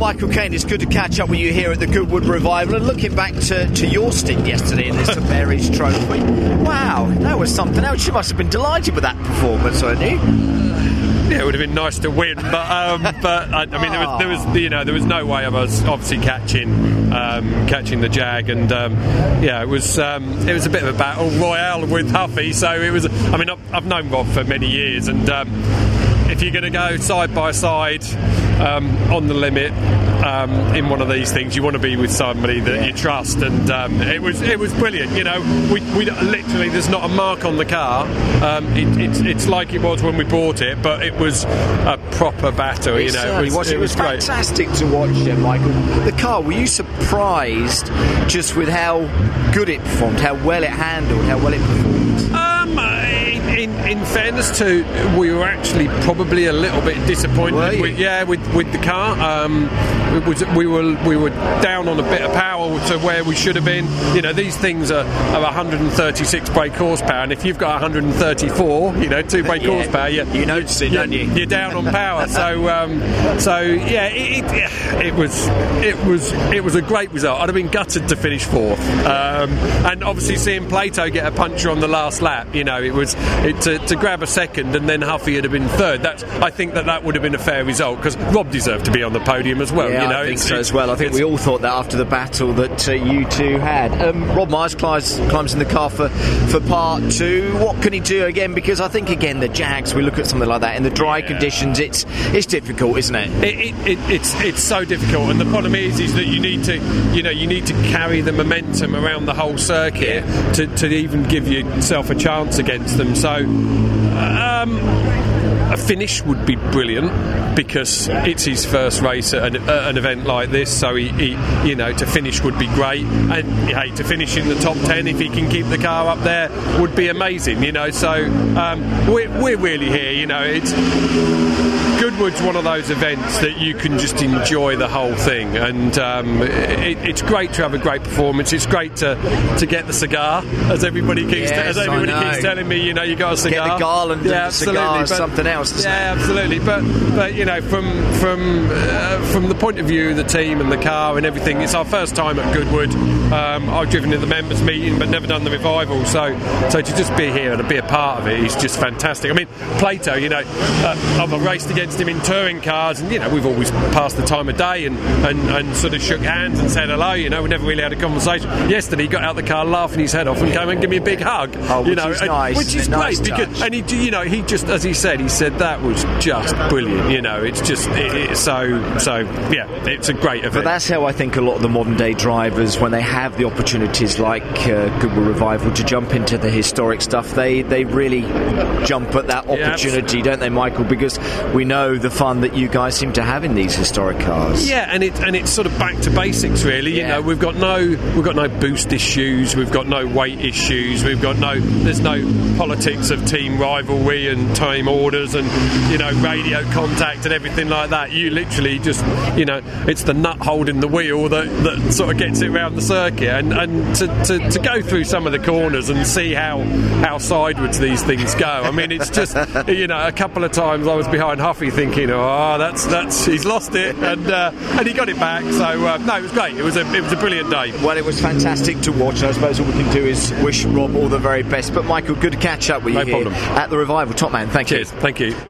Michael Caine, it's good to catch up with you here at the Goodwood Revival. And looking back to, to your stint yesterday in this St Mary's Trophy, wow, that was something else. You must have been delighted with that performance, weren't you? Yeah, it would have been nice to win, but um, but I, I mean, there was, there was you know there was no way of us obviously catching um, catching the jag, and um, yeah, it was um, it was a bit of a battle royale with Huffy. So it was. I mean, I've, I've known Rob for many years, and um, if you're going to go side by side um, on the limit um, in one of these things, you want to be with somebody that you trust, and um, it was it was brilliant. You know, we, we literally there's not a mark on the car. Um, it, it's it's like it was when we bought it, but it was a proper battle. It you know, it was, It was great. fantastic to watch, then, Michael. The car, were you surprised just with how good it performed, how well it handled, how well it performed? Um, in, fairness to, we were actually probably a little bit disappointed. You? With, yeah, with, with the car. Um, it was we were we were down on a bit of power to where we should have been. You know, these things are, are 136 brake horsepower, and if you've got 134, you know, two brake Yeah, horsepower, you, you notice it, you're, don't you? You're down on power. so um, so yeah, it, it, it was it was it was a great result. I'd have been gutted to finish fourth, um, and obviously seeing Plato get a puncture on the last lap, you know, it was it, to, to grab a second and then Huffy would have been third. That's I think that that would have been a fair result because Rob deserved to be on the podium as well. Yeah, you know, I think so as well. I think we all thought that after the battle that uh, you two had. Um, Rob Myers climbs, climbs in the car for, for part two. What can he do again? Because I think again the Jags. We look at something like that in the dry Yeah. conditions. It's it's difficult, isn't it? It, it, it, it's it's so difficult, and the problem is is that you need to you know you need to carry the momentum around the whole circuit to, to even give yourself a chance against them. So. Um, a finish would be brilliant because it's his first race at an, at an event like this. So he, he, you know, to finish would be great, and hey, to finish in the top ten if he can keep the car up there would be amazing. You know, so um, we're, we're really here. You know, it's Goodwood's one of those events that you can just enjoy the whole thing, and um, it, it's great to have a great performance. It's great to, to get the cigar, as everybody keeps Yes, as everybody keeps telling me. You know, you got a cigar. garland and yeah, the cigar. But- something else, doesn't yeah, absolutely. But but you know, from from uh, from the point of view of the team and the car and everything, it's our first time at Goodwood. Um, I've driven in the members meeting, but never done the revival. So so to just be here and to be a part of it is just fantastic. I mean, Plato, you know, uh, I've raced against him in touring cars, and you know, we've always passed the time of day and, and, and sort of shook hands and said hello. You know, we never really had a conversation. Yesterday, he got out of the car laughing his head off and came and gave me a big hug. Oh, you which know, is and- nice, which is great Nice because touch. and he, you know, he just, as he said, he said that was just brilliant. You know, it's just it, it's so so. Yeah, it's a great event. But that's how I think a lot of the modern day drivers, when they have the opportunities like uh, Goodwood Revival to jump into the historic stuff, they, they really jump at that Yeah, opportunity, don't they, Michael? Because we know the fun that you guys seem to have in these historic cars. Yeah, and it and it's sort of back to basics, really. You Yeah. know, we've got no we've got no boost issues, we've got no weight issues, we've got no there's no politics of team rivalry and time orders and you know radio contact and everything like that. You literally just you know it's the nut holding the wheel that, that sort of gets it around the circuit, and and to, to, to go through some of the corners and see how how sideways these things go. I mean, it's just you know a couple of times I was behind Huffy thinking, oh, that's that's he's lost it, and uh, and he got it back. So uh, no, it was great. It was a it was a brilliant day. Well, it was fantastic to watch. I suppose all we can do is wish Rob all the very best. But Michael, good to catch up with you No here problem. at the Revival. Top man, thank you. Thank you. Okay.